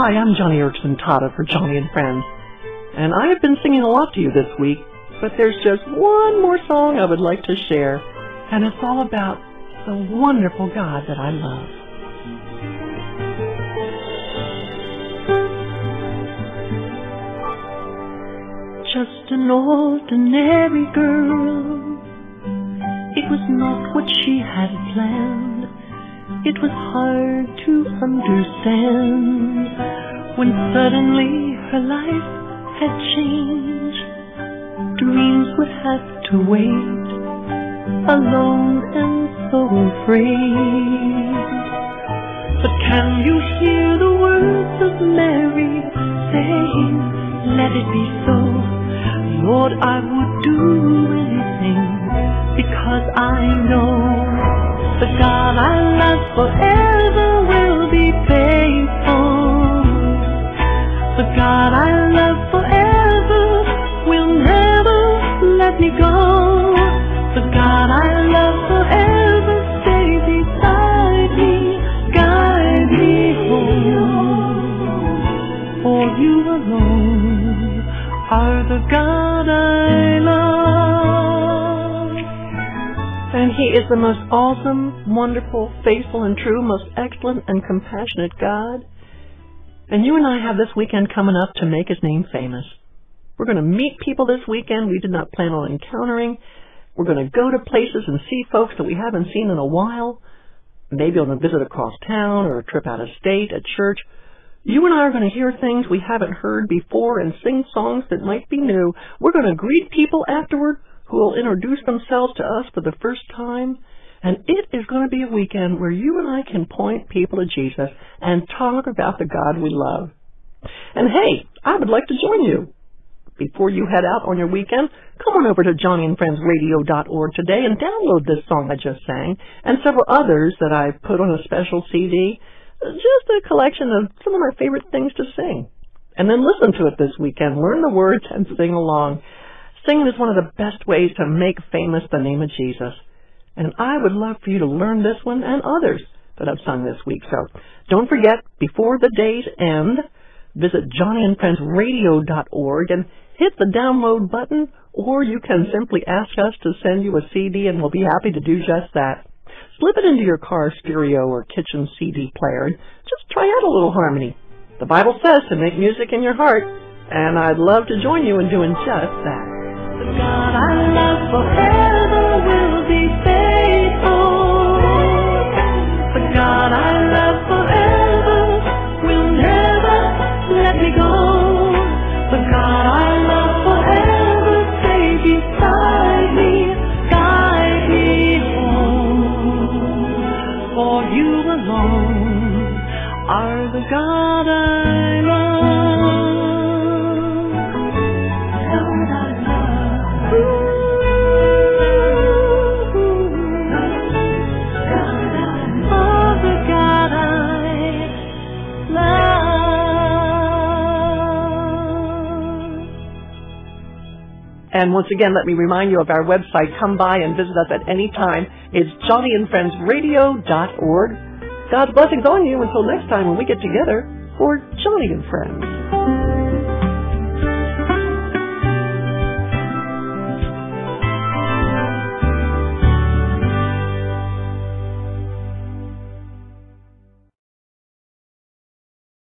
Hi, I'm Joni Eareckson Tada for Joni and Friends. And I have been singing a lot to you this week, but there's just one more song I would like to share, and it's all about the wonderful God that I love. Just an ordinary girl. It was not what she had planned. It was hard to understand when suddenly her life had changed. Dreams would have to wait, alone and so afraid. But can you hear the words of Mary saying, Let it be so? Lord, I would do anything because I know the God I love forever me go. God I love stay beside me, guide me home. For you alone are the God I love. And He is the most awesome, wonderful, faithful, and true, most excellent and compassionate God. And you and I have this weekend coming up to make His name famous. We're going to meet people this weekend we did not plan on encountering. We're going to go to places and see folks that we haven't seen in a while. Maybe on a visit across town or a trip out of state, a church. You and I are going to hear things we haven't heard before and sing songs that might be new. We're going to greet people afterward who will introduce themselves to us for the first time. And it is going to be a weekend where you and I can point people to Jesus and talk about the God we love. And hey, I would like to join you. Before you head out on your weekend, come on over to joniandfriendsradio.org today and download this song I just sang and several others that I put on a special CD. Just a collection of some of my favorite things to sing. And then listen to it this weekend. Learn the words and sing along. Singing is one of the best ways to make famous the name of Jesus. And I would love for you to learn this one and others that I've sung this week. So don't forget, before the days end, visit joniandfriendsradio.org and hit the download button, or you can simply ask us to send you a CD and we'll be happy to do just that. Slip it into your car stereo or kitchen CD player and just try out a little harmony. The Bible says to make music in your heart, and I'd love to join you in doing just that. And once again, let me remind you of our website. Come by and visit us at any time. It's joniandfriendsradio.org. God's blessings on you until next time when we get together for Joni and Friends.